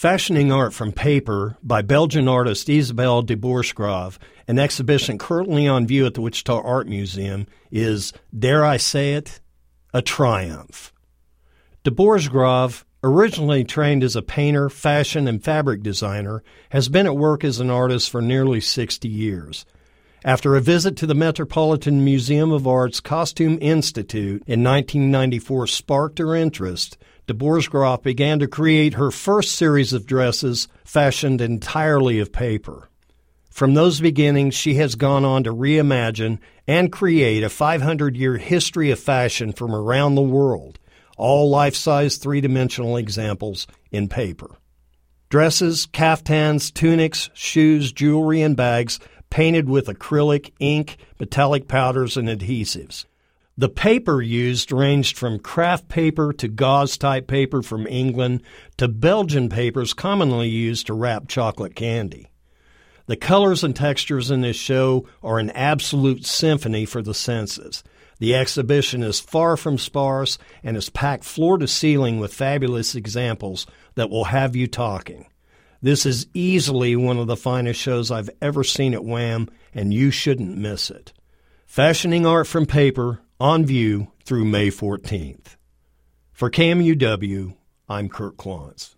Fashioning Art from Paper by Belgian artist Isabelle de Borchgrave, an exhibition currently on view at the Wichita Art Museum, is, dare I say it, a triumph. De Borchgrave, originally trained as a painter, fashion, and fabric designer, has been at work as an artist for nearly 60 years. After a visit to the Metropolitan Museum of Art's Costume Institute in 1994 sparked her interest, de Borchgrave began to create her first series of dresses fashioned entirely of paper. From those beginnings, she has gone on to reimagine and create a 500 year history of fashion from around the world, all life size three dimensional examples in paper. Dresses, caftans, tunics, shoes, jewelry, and bags painted with acrylic, ink, metallic powders, and adhesives. The paper used ranged from craft paper to gauze type paper from England to Belgian papers commonly used to wrap chocolate candy. The colors and textures in this show are an absolute symphony for the senses. The exhibition is far from sparse and is packed floor to ceiling with fabulous examples that will have you talking. This is easily one of the finest shows I've ever seen at WAM, and you shouldn't miss it. Fashioning Art from Paper, on view through May 14th. For KMUW, I'm Kurt Klontz.